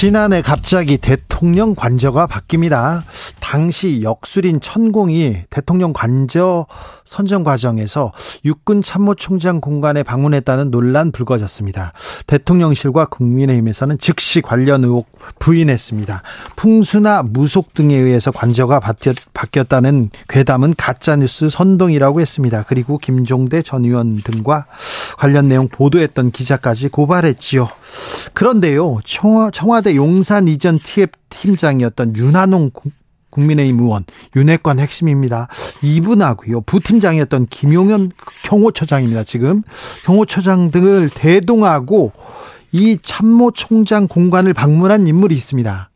지난해 갑자기 대통령 관저가 바뀝니다. 당시 역술인 천공이 대통령 관저 선정 과정에서 육군 참모총장 공간에 방문했다는 논란 불거졌습니다. 대통령실과 국민의힘에서는 즉시 관련 의혹 부인했습니다. 풍수나 무속 등에 의해서 관저가 바뀌었다는 괴담은 가짜뉴스 선동이라고 했습니다. 그리고 김종대 전 의원 등과 관련 내용 보도했던 기자까지 고발했지요. 그런데요, 청와대 용산 이전 TF 팀장이었던 윤한홍 국민의힘 의원 윤핵관 핵심입니다. 이분하고요. 부팀장이었던 김용현 경호처장입니다. 지금 경호처장 등을 대동하고 이 참모총장 공간을 방문한 인물이 있습니다.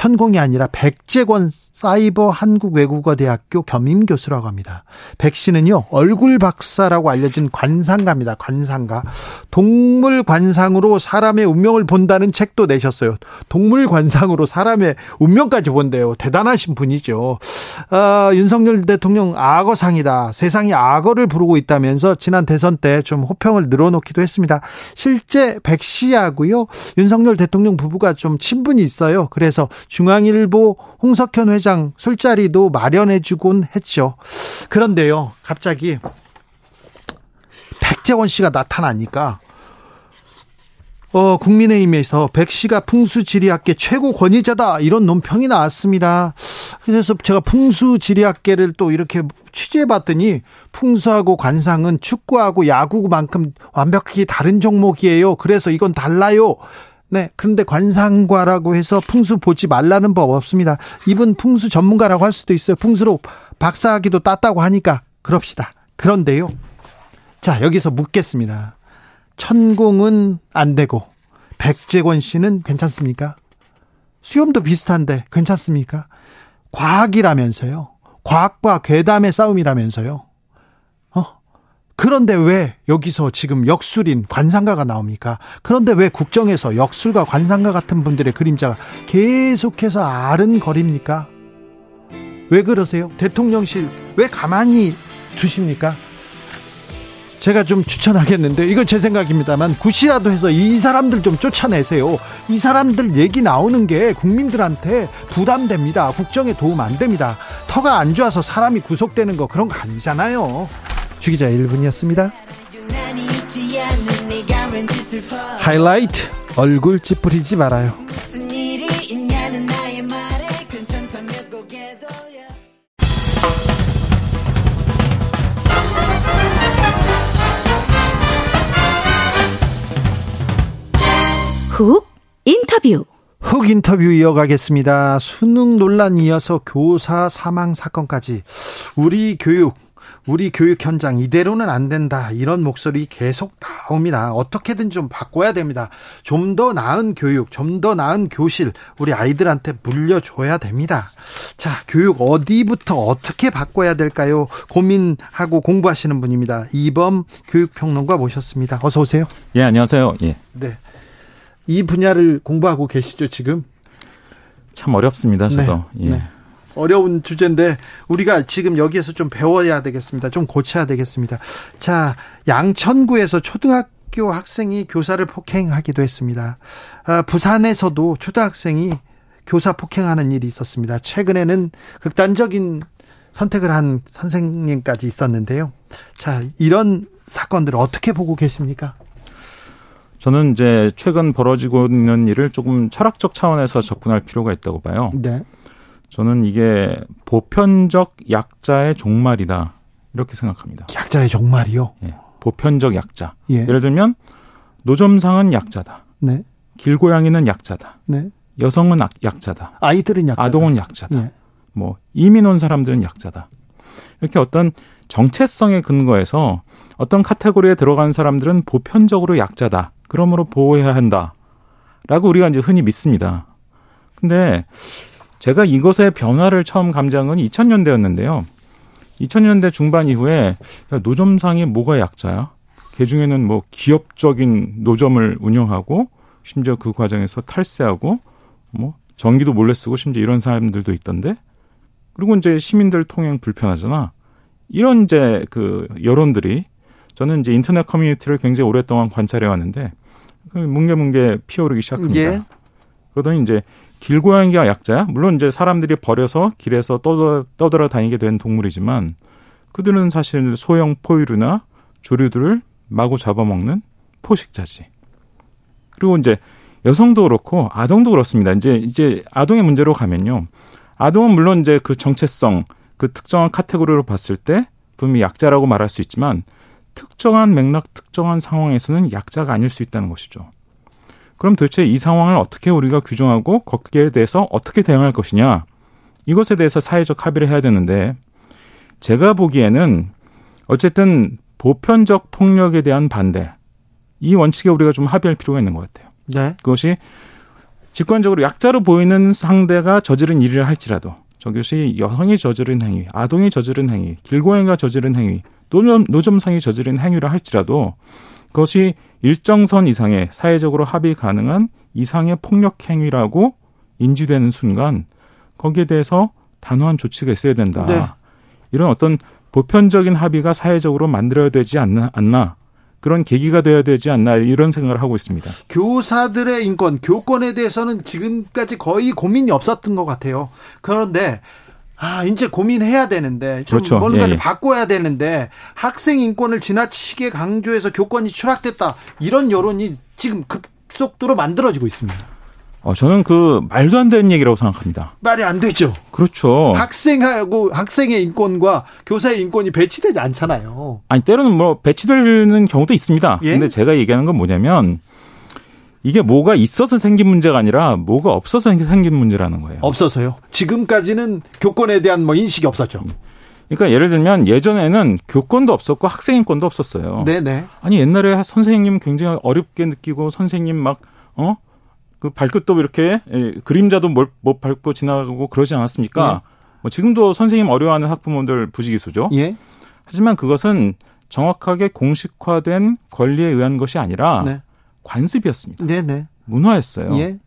천공이 아니라 백재권 사이버 한국외국어대학교 겸임 교수라고 합니다. 백 씨는요, 얼굴 박사라고 알려진 관상가입니다. 관상가. 동물 관상으로 사람의 운명을 본다는 책도 내셨어요. 동물 관상으로 사람의 운명까지 본대요. 대단하신 분이죠. 아, 윤석열 대통령 악어상이다. 세상이 악어를 부르고 있다면서 지난 대선 때 좀 호평을 늘어놓기도 했습니다. 실제 백 씨하고요, 윤석열 대통령 부부가 좀 친분이 있어요. 그래서 중앙일보 홍석현 회장 술자리도 마련해주곤 했죠. 그런데요, 갑자기 백재원 씨가 나타나니까 어, 국민의힘에서 백 씨가 풍수지리학계 최고 권위자다 이런 논평이 나왔습니다. 그래서 제가 풍수지리학계를 또 이렇게 취재해봤더니 풍수하고 관상은 축구하고 야구만큼 완벽히 다른 종목이에요. 그래서 이건 달라요. 네. 그런데 관상과라고 해서 풍수 보지 말라는 법 없습니다. 이분 풍수 전문가라고 할 수도 있어요. 풍수로 박사학위도 땄다고 하니까 그럽시다. 그런데요. 자, 여기서 묻겠습니다. 천공은 안 되고 백재권 씨는 괜찮습니까? 수염도 비슷한데 괜찮습니까? 과학이라면서요. 과학과 괴담의 싸움이라면서요. 그런데 왜 여기서 지금 역술인 관상가가 나옵니까? 그런데 왜 국정에서 역술과 관상가 같은 분들의 그림자가 계속해서 아른거립니까? 왜 그러세요? 대통령실 왜 가만히 두십니까? 제가 좀 추천하겠는데 이건 제 생각입니다만 굿이라도 해서 이 사람들 좀 쫓아내세요. 이 사람들 얘기 나오는 게 국민들한테 부담됩니다. 국정에 도움 안 됩니다. 터가 안 좋아서 사람이 구속되는 거 그런 거 아니잖아요. 주기자 1분이었습니다. 하이라이트 얼굴 찌푸리지 말아요. 훅 인터뷰 훅 인터뷰 이어가겠습니다. 수능 논란 이어서 교사 사망 사건까지 우리 교육 우리 교육 현장 이대로는 안 된다. 이런 목소리 계속 나옵니다. 어떻게든 좀 바꿔야 됩니다. 좀 더 나은 교육, 좀 더 나은 교실 우리 아이들한테 물려줘야 됩니다. 자, 교육 어디부터 어떻게 바꿔야 될까요? 고민하고 공부하시는 분입니다. 이범 교육평론가 모셨습니다. 어서 오세요. 예, 안녕하세요. 예. 네. 이 분야를 공부하고 계시죠, 지금? 참 어렵습니다, 저도. 네. 예. 네. 어려운 주제인데 우리가 지금 여기에서 좀 배워야 되겠습니다. 좀 고쳐야 되겠습니다. 자, 양천구에서 초등학교 학생이 교사를 폭행하기도 했습니다. 아, 부산에서도 초등학생이 교사 폭행하는 일이 있었습니다. 최근에는 극단적인 선택을 한 선생님까지 있었는데요. 자, 이런 사건들을 어떻게 보고 계십니까? 저는 이제 최근 벌어지고 있는 일을 조금 철학적 차원에서 접근할 필요가 있다고 봐요. 네. 저는 이게 보편적 약자의 종말이다. 이렇게 생각합니다. 약자의 종말이요? 예. 보편적 약자. 예. 를 들면 노점상은 약자다. 네. 길고양이는 약자다. 네. 여성은 약자다. 아이들은 약자다. 아동은 약자다. 예. 뭐 이민 온 사람들은 약자다. 이렇게 어떤 정체성에 근거해서 어떤 카테고리에 들어간 사람들은 보편적으로 약자다. 그러므로 보호해야 한다. 라고 우리가 이제 흔히 믿습니다. 근데 제가 이것의 변화를 처음 감지한 건 2000년대였는데요. 2000년대 중반 이후에 노점상이 뭐가 약자야? 그 중에는 뭐 기업적인 노점을 운영하고 심지어 그 과정에서 탈세하고 뭐 전기도 몰래 쓰고 심지어 이런 사람들도 있던데 그리고 이제 시민들 통행 불편하잖아. 이런 이제 그 여론들이 저는 이제 인터넷 커뮤니티를 굉장히 오랫동안 관찰해 왔는데 그 뭉게뭉게 피어오르기 시작합니다. 예. 그러더니 이제 길고양이가 약자야. 물론 이제 사람들이 버려서 길에서 떠돌아, 떠돌아 다니게 된 동물이지만 그들은 사실 소형 포유류나 조류들을 마구 잡아먹는 포식자지. 그리고 이제 여성도 그렇고 아동도 그렇습니다. 이제 이제 아동의 문제로 가면요. 아동은 물론 이제 그 정체성, 그 특정한 카테고리로 봤을 때 분명히 약자라고 말할 수 있지만 특정한 맥락, 특정한 상황에서는 약자가 아닐 수 있다는 것이죠. 그럼 도대체 이 상황을 어떻게 우리가 규정하고 거기에 대해서 어떻게 대응할 것이냐? 이것에 대해서 사회적 합의를 해야 되는데 제가 보기에는 어쨌든 보편적 폭력에 대한 반대 이 원칙에 우리가 좀 합의할 필요가 있는 것 같아요. 네. 그것이 직관적으로 약자로 보이는 상대가 저지른 일을 할지라도 저것이 여성이 저지른 행위, 아동이 저지른 행위, 길고양이가 저지른 행위, 노점, 노점상이 저지른 행위를 할지라도 그것이 일정 선 이상의 사회적으로 합의 가능한 이상의 폭력 행위라고 인지되는 순간 거기에 대해서 단호한 조치가 있어야 된다. 네. 이런 어떤 보편적인 합의가 사회적으로 만들어야 되지 않나, 않나 그런 계기가 되어야 되지 않나 이런 생각을 하고 있습니다. 교사들의 인권, 교권에 대해서는 지금까지 거의 고민이 없었던 것 같아요. 그런데 아, 이제 고민해야 되는데 좀 그렇죠. 뭔가를 예, 예. 바꿔야 되는데 학생 인권을 지나치게 강조해서 교권이 추락됐다. 이런 여론이 지금 급속도로 만들어지고 있습니다. 어, 저는 그 말도 안 되는 얘기라고 생각합니다. 말이 안 되죠. 그렇죠. 학생하고 학생의 인권과 교사의 인권이 배치되지 않잖아요. 아니 때로는 뭐 배치되는 경우도 있습니다. 예? 근데 제가 얘기하는 건 뭐냐면 이게 뭐가 있어서 생긴 문제가 아니라 뭐가 없어서 생긴 문제라는 거예요. 없어서요? 지금까지는 교권에 대한 뭐 인식이 없었죠. 그러니까 예를 들면 예전에는 교권도 없었고 학생 인권도 없었어요. 네네. 아니 옛날에 선생님 굉장히 어렵게 느끼고 선생님 막 어? 그 발끝도 이렇게 예, 그림자도 못, 못 밟고 지나가고 그러지 않았습니까? 예. 뭐 지금도 선생님 어려워하는 학부모들 부지기수죠. 예. 하지만 그것은 정확하게 공식화된 권리에 의한 것이 아니라 네. 관습이었습니다. 네네. 문화였어요. 예.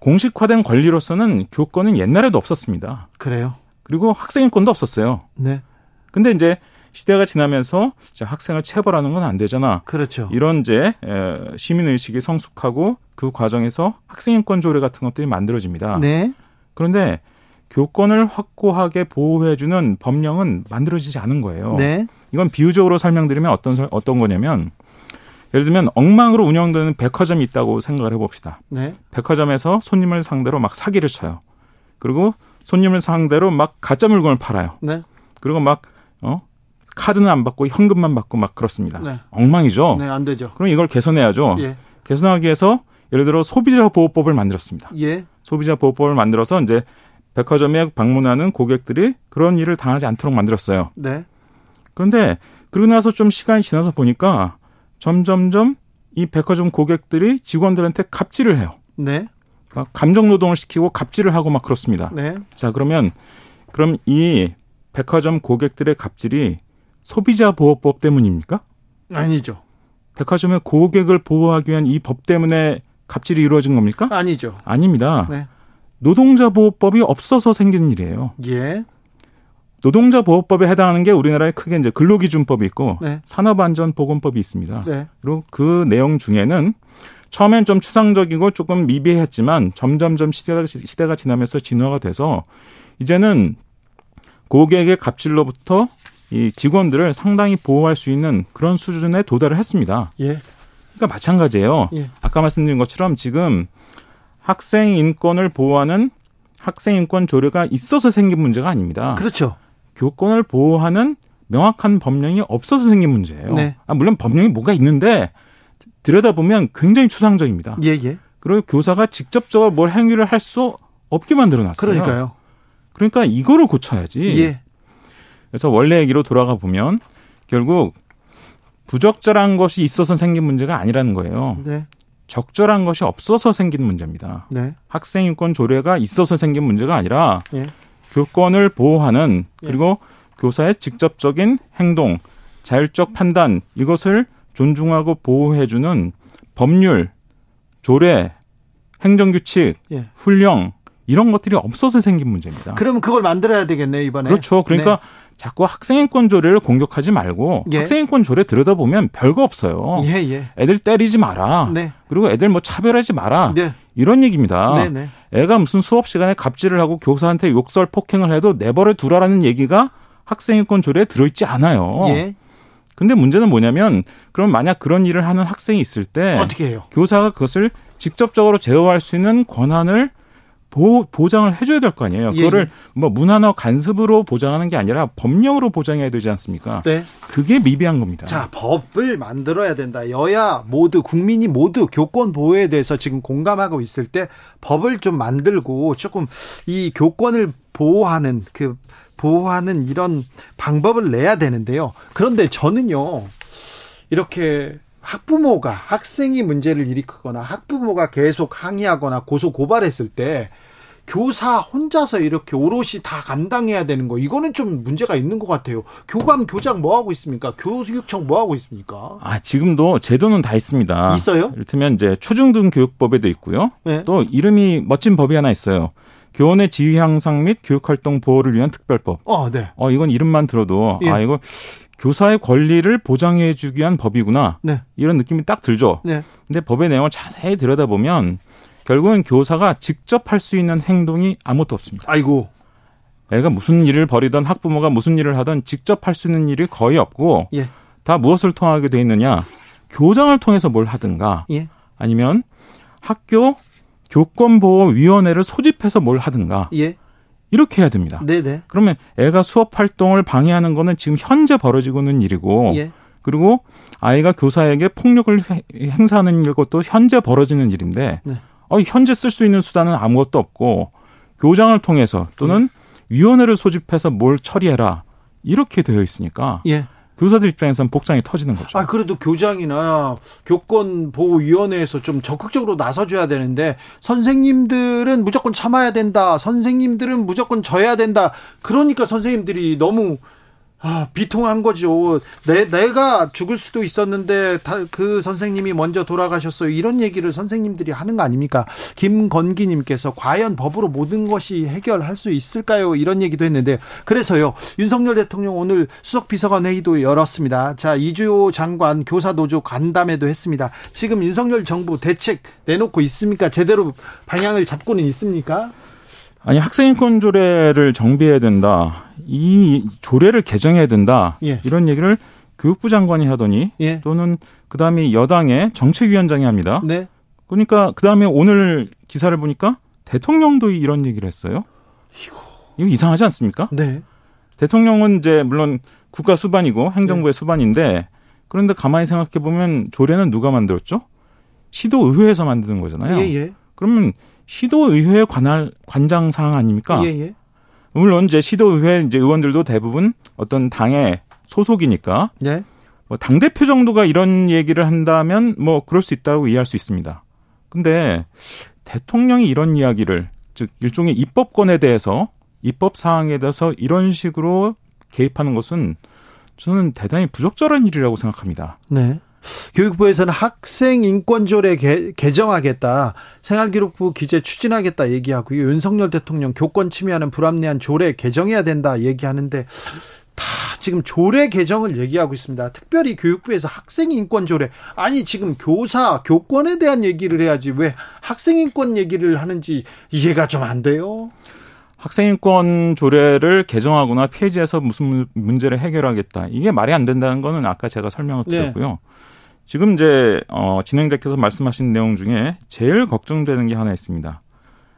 공식화된 권리로서는 교권은 옛날에도 없었습니다. 그래요? 그리고 학생인권도 없었어요. 네. 근데 이제 시대가 지나면서 학생을 체벌하는 건 안 되잖아. 그렇죠. 이런 이제 시민 의식이 성숙하고 그 과정에서 학생인권 조례 같은 것들이 만들어집니다. 네. 그런데 교권을 확고하게 보호해주는 법령은 만들어지지 않은 거예요. 네. 이건 비유적으로 설명드리면 어떤 어떤 거냐면 예를 들면 엉망으로 운영되는 백화점이 있다고 생각을 해봅시다. 네. 백화점에서 손님을 상대로 막 사기를 쳐요. 그리고 손님을 상대로 막 가짜 물건을 팔아요. 네. 그리고 막 어? 카드는 안 받고 현금만 받고 막 그렇습니다. 네. 엉망이죠. 네, 안 되죠. 그럼 이걸 개선해야죠. 예. 개선하기 위해서 예를 들어 소비자 보호법을 만들었습니다. 예. 소비자 보호법을 만들어서 이제 백화점에 방문하는 고객들이 그런 일을 당하지 않도록 만들었어요. 네. 그런데 그러고 나서 좀 시간이 지나서 보니까 점점점 이 백화점 고객들이 직원들한테 갑질을 해요. 네. 막 감정 노동을 시키고 갑질을 하고 막 그렇습니다. 네. 자, 그러면 그럼 이 백화점 고객들의 갑질이 소비자 보호법 때문입니까? 아니죠. 백화점의 고객을 보호하기 위한 이 법 때문에 갑질이 이루어진 겁니까? 아니죠. 아닙니다. 네. 노동자 보호법이 없어서 생긴 일이에요. 예. 노동자 보호법에 해당하는 게 우리나라에 크게 이제 근로기준법이 있고 네. 산업안전보건법이 있습니다. 네. 그리고 그 내용 중에는 처음엔 좀 추상적이고 조금 미비했지만 점점점 시대가 시대가 지나면서 진화가 돼서 이제는 고객의 갑질로부터 이 직원들을 상당히 보호할 수 있는 그런 수준에 도달을 했습니다. 예. 그러니까 마찬가지예요. 예. 아까 말씀드린 것처럼 지금 학생 인권을 보호하는 학생 인권 조례가 있어서 생긴 문제가 아닙니다. 그렇죠. 교권을 보호하는 명확한 법령이 없어서 생긴 문제예요. 네. 아, 물론 법령이 뭐가 있는데 들여다보면 굉장히 추상적입니다. 예, 예. 그리고 교사가 직접적으로 뭘 행위를 할 수 없게 만들어 놨어요. 그러니까요. 그러니까 이거를 고쳐야지. 예. 그래서 원래 얘기로 돌아가 보면 결국 부적절한 것이 있어서 생긴 문제가 아니라는 거예요. 네. 적절한 것이 없어서 생긴 문제입니다. 네. 학생 인권 조례가 있어서 생긴 문제가 아니라 예. 교권을 보호하는 예. 그리고 예. 교사의 직접적인 행동, 자율적 판단 이것을 존중하고 보호해주는 법률, 조례, 행정규칙, 예. 훈령 이런 것들이 없어서 생긴 문제입니다. 그러면 그걸 만들어야 되겠네요 이번에. 그렇죠. 그러니까 네. 자꾸 학생인권 조례를 공격하지 말고 예. 학생인권 조례 들여다보면 별거 없어요. 예, 예. 애들 때리지 마라. 네. 그리고 애들 뭐 차별하지 마라. 네. 이런 얘기입니다. 네, 네. 애가 무슨 수업 시간에 갑질을 하고 교사한테 욕설 폭행을 해도 내버려 두라라는 얘기가 학생인권 조례에 들어있지 않아요. 예. 근데 문제는 뭐냐면 그럼 만약 그런 일을 하는 학생이 있을 때 어떻게 해요? 교사가 그것을 직접적으로 제어할 수 있는 권한을 보, 보장을 해줘야 될 거 아니에요. 예, 그거를 예. 뭐 문화나 간섭으로 보장하는 게 아니라 법령으로 보장해야 되지 않습니까? 네. 그게 미비한 겁니다. 자, 법을 만들어야 된다. 여야 모두 국민이 모두 교권 보호에 대해서 지금 공감하고 있을 때 법을 좀 만들고 조금 이 교권을 보호하는 그 보호하는 이런 방법을 내야 되는데요. 그런데 저는요. 이렇게 학부모가 학생이 문제를 일으키거나 학부모가 계속 항의하거나 고소 고발했을 때 교사 혼자서 이렇게 오롯이 다 감당해야 되는 거 이거는 좀 문제가 있는 것 같아요. 교감 교장 뭐 하고 있습니까? 교육청 뭐 하고 있습니까? 아 지금도 제도는 다 있습니다. 있어요? 이를테면 이제 초중등 교육법에도 있고요. 네. 또 이름이 멋진 법이 하나 있어요. 교원의 지휘 향상 및 교육활동 보호를 위한 특별법. 어, 네. 어 이건 이름만 들어도 예. 아 이거 교사의 권리를 보장해 주기 위한 법이구나. 네. 이런 느낌이 딱 들죠. 네. 근데 법의 내용을 자세히 들여다보면 결국은 교사가 직접 할 수 있는 행동이 아무것도 없습니다. 아이고. 애가 무슨 일을 벌이던 학부모가 무슨 일을 하던 직접 할 수 있는 일이 거의 없고 예. 다 무엇을 통하게 돼 있느냐? 교장을 통해서 뭘 하든가 예. 아니면 학교 교권보호위원회를 소집해서 뭘 하든가 예. 이렇게 해야 됩니다. 네네. 그러면 애가 수업 활동을 방해하는 거는 지금 현재 벌어지고 있는 일이고 예. 그리고 아이가 교사에게 폭력을 행사하는 것도 현재 벌어지는 일인데 네. 어, 현재 쓸 수 있는 수단은 아무것도 없고 교장을 통해서 또는 음. 위원회를 소집해서 뭘 처리해라 이렇게 되어 있으니까 예. 교사들 입장에서는 복장이 터지는 거죠. 아, 그래도 교장이나 교권 보호 위원회에서 좀 적극적으로 나서줘야 되는데, 선생님들은 무조건 참아야 된다. 선생님들은 무조건 져야 된다. 그러니까 선생님들이 너무 아, 비통한 거죠. 내, 내가 죽을 수도 있었는데, 다, 그 선생님이 먼저 돌아가셨어요. 이런 얘기를 선생님들이 하는 거 아닙니까? 김건기님께서 과연 법으로 모든 것이 해결할 수 있을까요? 이런 얘기도 했는데, 그래서요, 윤석열 대통령 오늘 수석비서관 회의도 열었습니다. 자, 이주호 장관 교사노조 간담회도 했습니다. 지금 윤석열 정부 대책 내놓고 있습니까? 제대로 방향을 잡고는 있습니까? 아니 학생인권 조례를 정비해야 된다. 이 조례를 개정해야 된다. 예. 이런 얘기를 교육부 장관이 하더니 예. 또는 그다음에 여당의 정책위원장이 합니다. 네. 그러니까 그다음에 오늘 기사를 보니까 대통령도 이런 얘기를 했어요. 이거 이거 이상하지 않습니까? 네. 대통령은 이제 물론 국가 수반이고 행정부의 네. 수반인데 그런데 가만히 생각해 보면 조례는 누가 만들었죠? 시도 의회에서 만드는 거잖아요. 예, 예. 그러면 시도의회 관할 관장 사항 아닙니까? 예, 예. 물론 이제 시도의회 이제 의원들도 대부분 어떤 당의 소속이니까 예. 뭐당 대표 정도가 이런 얘기를 한다면 뭐 그럴 수 있다고 이해할 수 있습니다. 근데 대통령이 이런 이야기를 즉 일종의 입법권에 대해서 입법 사항에 대해서 이런 식으로 개입하는 것은 저는 대단히 부적절한 일이라고 생각합니다. 네. 교육부에서는 학생 인권조례 개, 개정하겠다. 생활기록부 기재 추진하겠다 얘기하고요. 윤석열 대통령 교권 침해하는 불합리한 조례 개정해야 된다 얘기하는데 다 지금 조례 개정을 얘기하고 있습니다. 특별히 교육부에서 학생 인권 조례 아니 지금 교사 교권에 대한 얘기를 해야지 왜 학생 인권 얘기를 하는지 이해가 좀 안 돼요. 학생 인권 조례를 개정하거나 폐지해서 무슨 문제를 해결하겠다. 이게 말이 안 된다는 거는 아까 제가 설명을 네. 드렸고요. 네. 지금 이제 어 진행자께서 말씀하신 내용 중에 제일 걱정되는 게 하나 있습니다.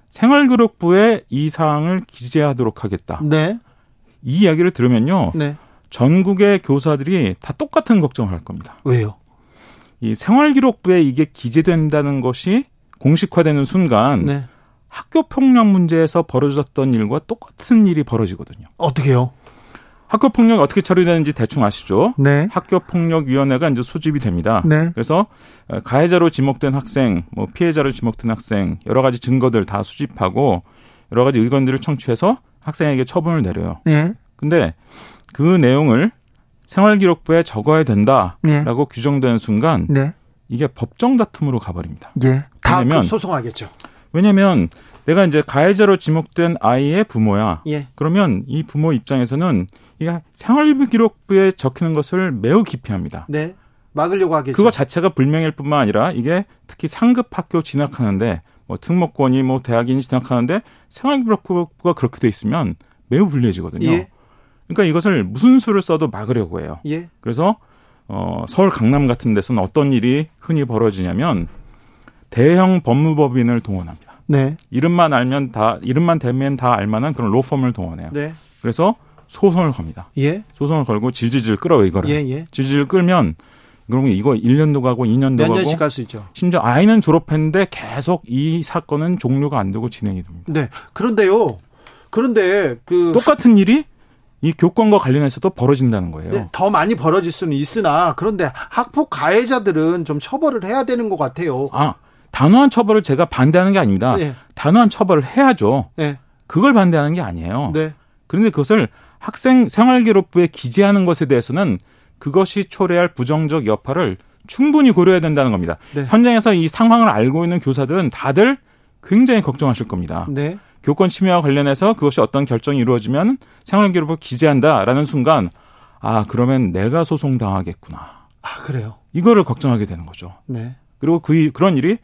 생활교육부에 이 사항을 기재하도록 하겠다. 네. 이 이야기를 들으면요. 네. 전국의 교사들이 다 똑같은 걱정을 할 겁니다. 왜요? 이 생활기록부에 이게 기재된다는 것이 공식화되는 순간 네. 학교 폭력 문제에서 벌어졌던 일과 똑같은 일이 벌어지거든요. 어떻게요? 학교 폭력이 어떻게 처리되는지 대충 아시죠? 네. 학교 폭력 위원회가 이제 소집이 됩니다. 네. 그래서 가해자로 지목된 학생, 뭐 피해자로 지목된 학생 여러 가지 증거들 다 수집하고 여러 가지 의견들을 청취해서 학생에게 처분을 내려요. 네. 근데 그 내용을 생활기록부에 적어야 된다라고 네. 규정되는 순간 네. 이게 법정 다툼으로 가버립니다. 예. 다 왜냐면- 소송하겠죠. 왜냐하면 내가 이제 가해자로 지목된 아이의 부모야. 예. 그러면 이 부모 입장에서는 이 생활기록부에 적히는 것을 매우 기피합니다. 네. 막으려고 하겠죠. 그거 자체가 불명일 뿐만 아니라 이게 특히 상급 학교 진학하는데 뭐 특목권이 뭐 대학인이 진학하는데 생활기록부가 그렇게 돼 있으면 매우 불리해지거든요. 예. 그러니까 이것을 무슨 수를 써도 막으려고 해요. 예. 그래서 어 서울 강남 같은 데서는 어떤 일이 흔히 벌어지냐면 대형 법무법인을 동원합니다. 네. 이름만 알면 다 이름만 대면 다 알만한 그런 로펌을 동원해요. 네. 그래서 소송을 겁니다. 예. 소송을 걸고 질질질 끌어요 이거를. 예, 예. 질질 끌면 그러면 이거 1년도 가고 2년도 몇 가고 년씩 갈 수 있죠. 심지어 아이는 졸업했는데 계속 이 사건은 종료가 안 되고 진행이 됩니다. 네. 그런데요. 그런데 그 똑같은 일이 이 교권과 관련해서도 벌어진다는 거예요. 네, 더 많이 벌어질 수는 있으나 그런데 학폭 가해자들은 좀 처벌을 해야 되는 것 같아요. 아 단호한 처벌을 제가 반대하는 게 아닙니다. 네. 단호한 처벌을 해야죠. 네. 그걸 반대하는 게 아니에요. 네. 그런데 그것을 학생 생활기록부에 기재하는 것에 대해서는 그것이 초래할 부정적 여파를 충분히 고려해야 된다는 겁니다. 네. 현장에서 이 상황을 알고 있는 교사들은 다들 굉장히 걱정하실 겁니다. 네. 교권 침해와 관련해서 그것이 어떤 결정이 이루어지면 생활기록부 기재한다라는 순간 아 그러면 내가 소송 당하겠구나. 아, 그래요. 이거를 걱정하게 되는 거죠. 네. 그리고 그 그런 일이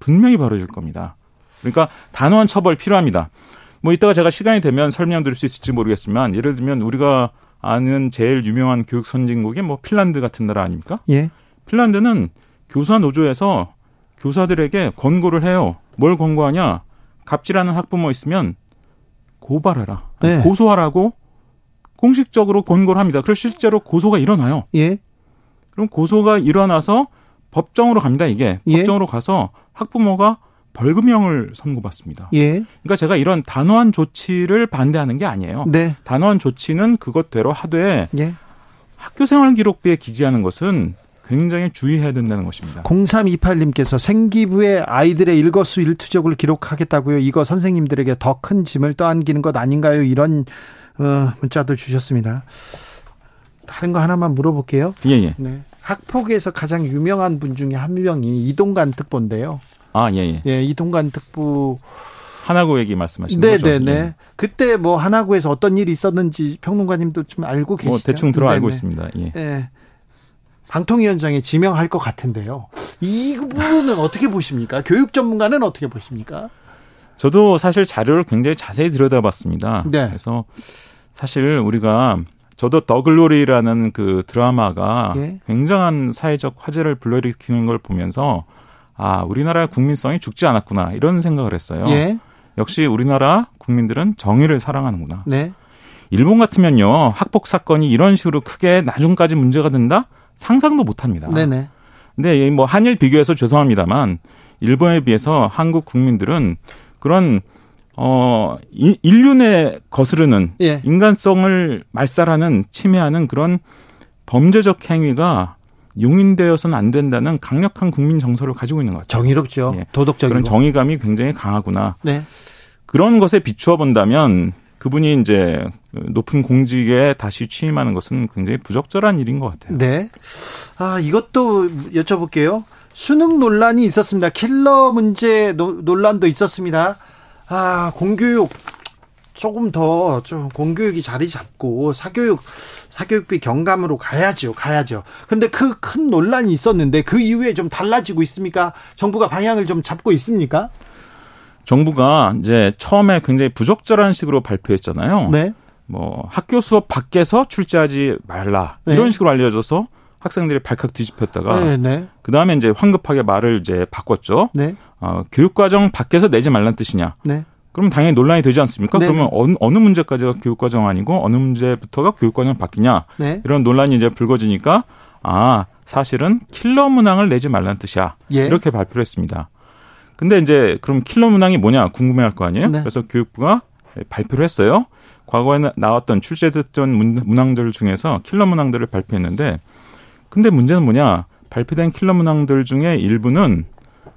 분명히 벌어질 겁니다. 그러니까 단호한 처벌 필요합니다. 뭐 이따가 제가 시간이 되면 설명드릴 수 있을지 모르겠지만 예를 들면 우리가 아는 제일 유명한 교육 선진국이 뭐 핀란드 같은 나라 아닙니까? 예. 핀란드는 교사 노조에서 교사들에게 권고를 해요. 뭘 권고하냐? 갑질하는 학부모 있으면 고발해라. 아니, 네. 고소하라고 공식적으로 권고를 합니다. 그래서 실제로 고소가 일어나요. 예. 그럼 고소가 일어나서 법정으로 갑니다. 이게 예. 법정으로 가서 학부모가 벌금형을 선고받습니다. 예. 그러니까 제가 이런 단호한 조치를 반대하는 게 아니에요. 네. 단호한 조치는 그것대로 하되 예. 학교 생활 기록부에 기재하는 것은 굉장히 주의해야 된다는 것입니다. 0328님께서 생기부에 아이들의 일거수 일투족을 기록하겠다고요. 이거 선생님들에게 더 큰 짐을 떠안기는 것 아닌가요? 이런 어, 문자도 주셨습니다. 다른 거 하나만 물어볼게요. 예, 예. 네. 학폭에서 가장 유명한 분 중에 한 명이 이동관 특보인데요. 아, 예, 예. 예, 이동관 특보. 하나고 얘기 말씀하시는 네, 거죠? 네, 네. 예. 그때 뭐 하나구에서 어떤 일이 있었는지 평론가님도 좀 알고 계시죠? 뭐 대충 들어 알고 네, 네. 있습니다. 예. 예. 방통위원장에 지명할 것 같은데요. 이 부분은 어떻게 보십니까? 교육 전문가는 어떻게 보십니까? 저도 사실 자료를 굉장히 자세히 들여다봤습니다. 네. 그래서 사실 우리가 저도 더글로리라는 그 드라마가 예. 굉장한 사회적 화제를 불러일으키는 걸 보면서 아 우리나라의 국민성이 죽지 않았구나 이런 생각을 했어요. 예. 역시 우리나라 국민들은 정의를 사랑하는구나. 네. 일본 같으면요 학폭 사건이 이런 식으로 크게 나중까지 문제가 된다 상상도 못 합니다. 네네. 근데 이뭐 한일 비교해서 죄송합니다만 일본에 비해서 한국 국민들은 그런 어 이- 인륜에 거스르는 예. 인간성을 말살하는 침해하는 그런 범죄적 행위가 용인되어서는 안 된다는 강력한 국민 정서를 가지고 있는 것 같아요. 정의롭죠. 예. 도덕적이고. 그런 정의감이 굉장히 강하구나. 네. 그런 것에 비추어 본다면 그분이 이제 높은 공직에 다시 취임하는 것은 굉장히 부적절한 일인 것 같아요. 네. 아, 이것도 여쭤볼게요. 수능 논란이 있었습니다. 킬러 문제 노- 논란도 있었습니다. 아, 공교육 조금 더 좀 공교육이 자리 잡고 사교육 사교육비 경감으로 가야죠. 가야죠. 근데 그 큰 논란이 있었는데 그 이후에 좀 달라지고 있습니까? 정부가 방향을 좀 잡고 있습니까? 정부가 이제 처음에 굉장히 부적절한 식으로 발표했잖아요. 네. 뭐 학교 수업 밖에서 출제하지 말라 네. 이런 식으로 알려져서 학생들이 발칵 뒤집혔다가 네, 네. 그 다음에 이제 황급하게 말을 이제 바꿨죠. 네. 어, 교육과정 밖에서 내지 말란 뜻이냐? 네. 그럼 당연히 논란이 되지 않습니까? 네. 그러면 어느, 어느 문제까지가 교육과정 아니고 어느 문제부터가 교육과정 바뀌냐? 네. 이런 논란이 이제 불거지니까 아 사실은 킬러 문항을 내지 말란 뜻이야. 예. 이렇게 발표를 했습니다. 근데 이제 그럼 킬러 문항이 뭐냐 궁금해할 거 아니에요? 네. 그래서 교육부가 발표를 했어요. 과거에 나왔던 출제됐던 문항들 중에서 킬러 문항들을 발표했는데 근데 문제는 뭐냐 발표된 킬러 문항들 중에 일부는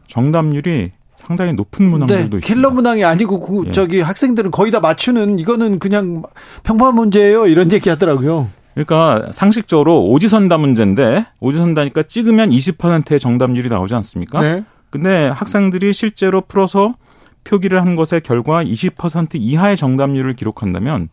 정답률이 상당히 높은 문항들도 네, 있습니다. 킬러 문항이 아니고 그, 예. 저기 학생들은 거의 다 맞추는 이거는 그냥 평범한 문제예요. 이런 얘기 하더라고요. 그러니까 상식적으로 오지선다 문제인데 오지선다니까 찍으면 20%의 정답률이 나오지 않습니까? 네. 근데 학생들이 실제로 풀어서 표기를 한 것의 결과 20% 이하의 정답률을 기록한다면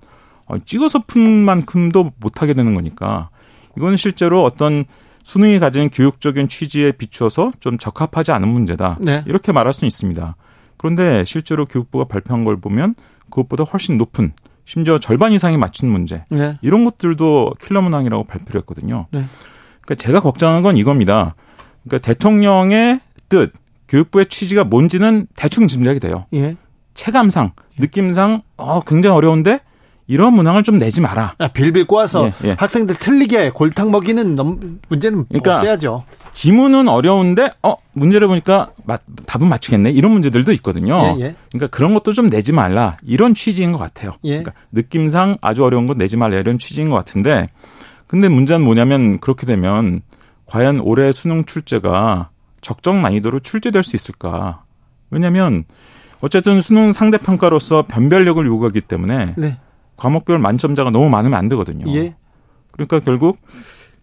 어, 찍어서 푼 만큼도 못하게 되는 거니까 이건 실제로 어떤 수능이 가진 교육적인 취지에 비추어서 좀 적합하지 않은 문제다. 네. 이렇게 말할 수 있습니다. 그런데 실제로 교육부가 발표한 걸 보면 그것보다 훨씬 높은 심지어 절반 이상이 맞춘 문제 네. 이런 것들도 킬러 문항이라고 발표를 했거든요. 네. 그러니까 제가 걱정한 건 이겁니다. 그러니까 대통령의 뜻, 교육부의 취지가 뭔지는 대충 짐작이 돼요. 예. 체감상, 느낌상 어 굉장히 어려운데 이런 문항을 좀 내지 마라. 아, 빌빌 꼬아서 예, 예. 학생들 틀리게 골탕 먹이는 넘, 문제는 그러니까 없어야죠. 지문은 어려운데 어 문제를 보니까 마, 답은 맞추겠네 이런 문제들도 있거든요. 예, 예. 그러니까 그런 것도 좀 내지 말라 이런 취지인 것 같아요. 예. 그러니까 느낌상 아주 어려운 건 내지 말라 이런 취지인 것 같은데 근데 문제는 뭐냐면 그렇게 되면 과연 올해 수능 출제가 적정 난이도로 출제될 수 있을까? 왜냐하면 어쨌든 수능 상대 평가로서 변별력을 요구하기 때문에 네. 과목별 만점자가 너무 많으면 안 되거든요. 예. 그러니까 결국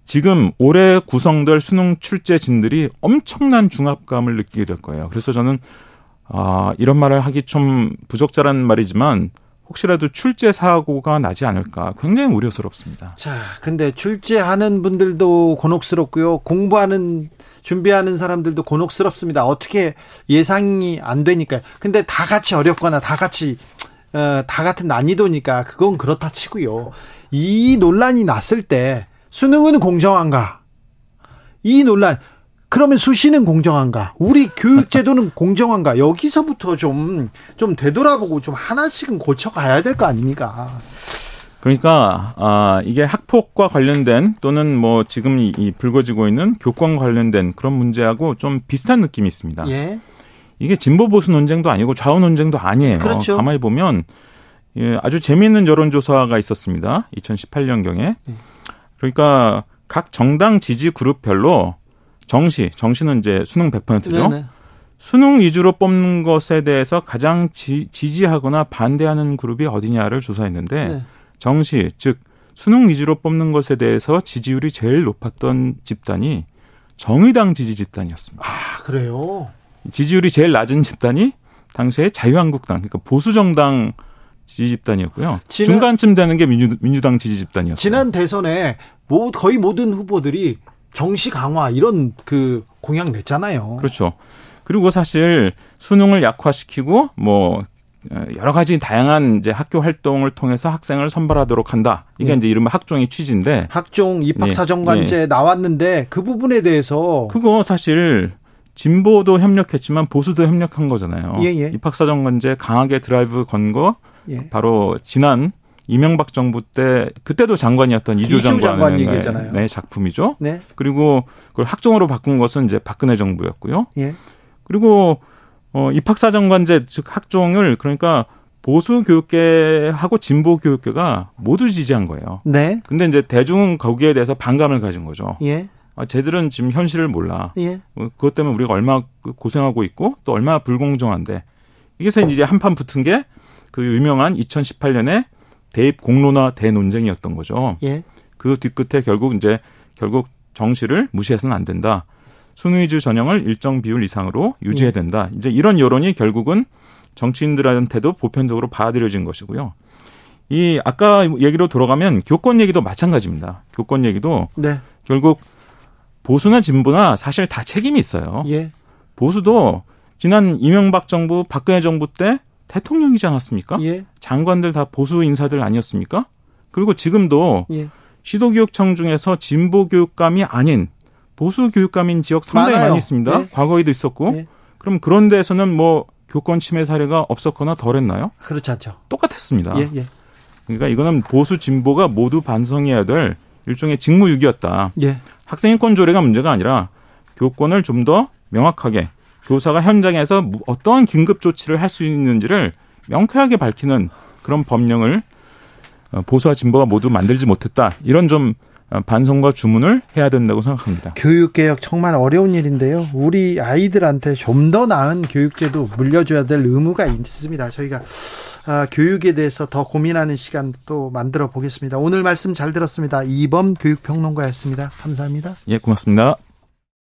지금 올해 구성될 수능 출제진들이 엄청난 중압감을 느끼게 될 거예요. 그래서 저는 아, 이런 말을 하기 좀 부적절한 말이지만 혹시라도 출제 사고가 나지 않을까 굉장히 우려스럽습니다. 자, 근데 출제하는 분들도 곤혹스럽고요. 공부하는 준비하는 사람들도 곤혹스럽습니다. 어떻게 예상이 안 되니까요. 근데 다 같이 어렵거나 다 같이 어, 다 같은 난이도니까 그건 그렇다 치고요. 이 논란이 났을 때 수능은 공정한가? 이 논란 그러면 수시는 공정한가? 우리 교육제도는 공정한가? 여기서부터 좀, 좀 되돌아보고 좀 하나씩은 고쳐가야 될 거 아닙니까? 그러니까, 아, 이게 학폭과 관련된 또는 뭐 지금 이 불거지고 있는 교권 관련된 그런 문제하고 좀 비슷한 느낌이 있습니다. 예. 이게 진보 보수 논쟁도 아니고 좌우 논쟁도 아니에요. 그렇죠. 가만히 보면 예, 아주 재미있는 여론조사가 있었습니다. 2018년경에. 그러니까 각 정당 지지 그룹별로 정시, 정시는 이제 수능 100%죠. 네네. 수능 위주로 뽑는 것에 대해서 가장 지, 지하거나 반대하는 그룹이 어디냐를 조사했는데 네. 정시, 즉 수능 위주로 뽑는 것에 대해서 지지율이 제일 높았던 집단이 정의당 지지 집단이었습니다. 아, 그래요? 지지율이 제일 낮은 집단이 당시에 자유한국당, 그러니까 보수 정당 지지 집단이었고요. 지난, 중간쯤 되는 게 민주, 민주당 지지 집단이었어요. 지난 대선에 뭐 거의 모든 후보들이 정시 강화 이런 그 공약 냈잖아요. 그렇죠. 그리고 사실 수능을 약화시키고 뭐 여러 가지 다양한 이제 학교 활동을 통해서 학생을 선발하도록 한다. 이게 네. 이제 이른바 학종의 취지인데 학종 입학사정관제 네. 네. 나왔는데 그 부분에 대해서 그거 사실 진보도 협력했지만 보수도 협력한 거잖아요. 예, 예. 입학사정관제 강하게 드라이브 건거 예. 바로 지난 이명박 정부 때 그때도 장관이었던 이주 장관의 장관 네, 작품이죠. 네. 그리고 그걸 학종으로 바꾼 것은 이제 박근혜 정부였고요. 예. 그리고 어 입학사정관제 즉 학종을 그러니까 보수 교육계하고 진보 교육계가 모두 지지한 거예요. 네. 근데 이제 대중은 거기에 대해서 반감을 가진 거죠. 예. 아, 쟤들은 지금 현실을 몰라. 예. 어, 그것 때문에 우리가 얼마나 고생하고 있고 또 얼마나 불공정한데. 이게서 이제 한판 붙은 게 그 유명한 2018년에 대입 공론화 대논쟁이었던 거죠. 예. 그 뒤끝에 결국 이제 결국 정시를 무시해서는 안 된다. 순위주 전형을 일정 비율 이상으로 유지해야 예. 된다. 예. 이제 이런 여론이 결국은 정치인들한테도 보편적으로 받아들여진 것이고요. 이 아까 얘기로 돌아가면 교권 얘기도 마찬가지입니다. 교권 얘기도 네. 결국 보수나 진보나 사실 다 책임이 있어요. 예. 보수도 지난 이명박 정부, 박근혜 정부 때 대통령이지 않았습니까? 예. 장관들 다 보수 인사들 아니었습니까? 그리고 지금도 예. 시도교육청 중에서 진보 교육감이 아닌 보수 교육감인 지역 상당히 많아요. 많이 있습니다. 예. 과거에도 있었고. 예. 그럼 그런 데에서는 뭐 교권 침해 사례가 없었거나 덜했나요? 그렇지 않죠. 똑같았습니다. 예, 예. 그러니까 이거는 보수 진보가 모두 반성해야 될 일종의 직무유기였다. 예. 학생인권 조례가 문제가 아니라 교권을 좀 더 명확하게 교사가 현장에서 어떠한 긴급 조치를 할 수 있는지를 명쾌하게 밝히는 그런 법령을 어, 보수와 진보가 모두 만들지 못했다. 이런 좀 어, 반성과 주문을 해야 된다고 생각합니다. 교육개혁 정말 어려운 일인데요. 우리 아이들한테 좀 더 나은 교육제도 물려줘야 될 의무가 있습니다. 저희가 아, 교육에 대해서 더 고민하는 시간 또 만들어 보겠습니다. 오늘 말씀 잘 들었습니다. 이범 교육평론가였습니다. 감사합니다. 예, 고맙습니다.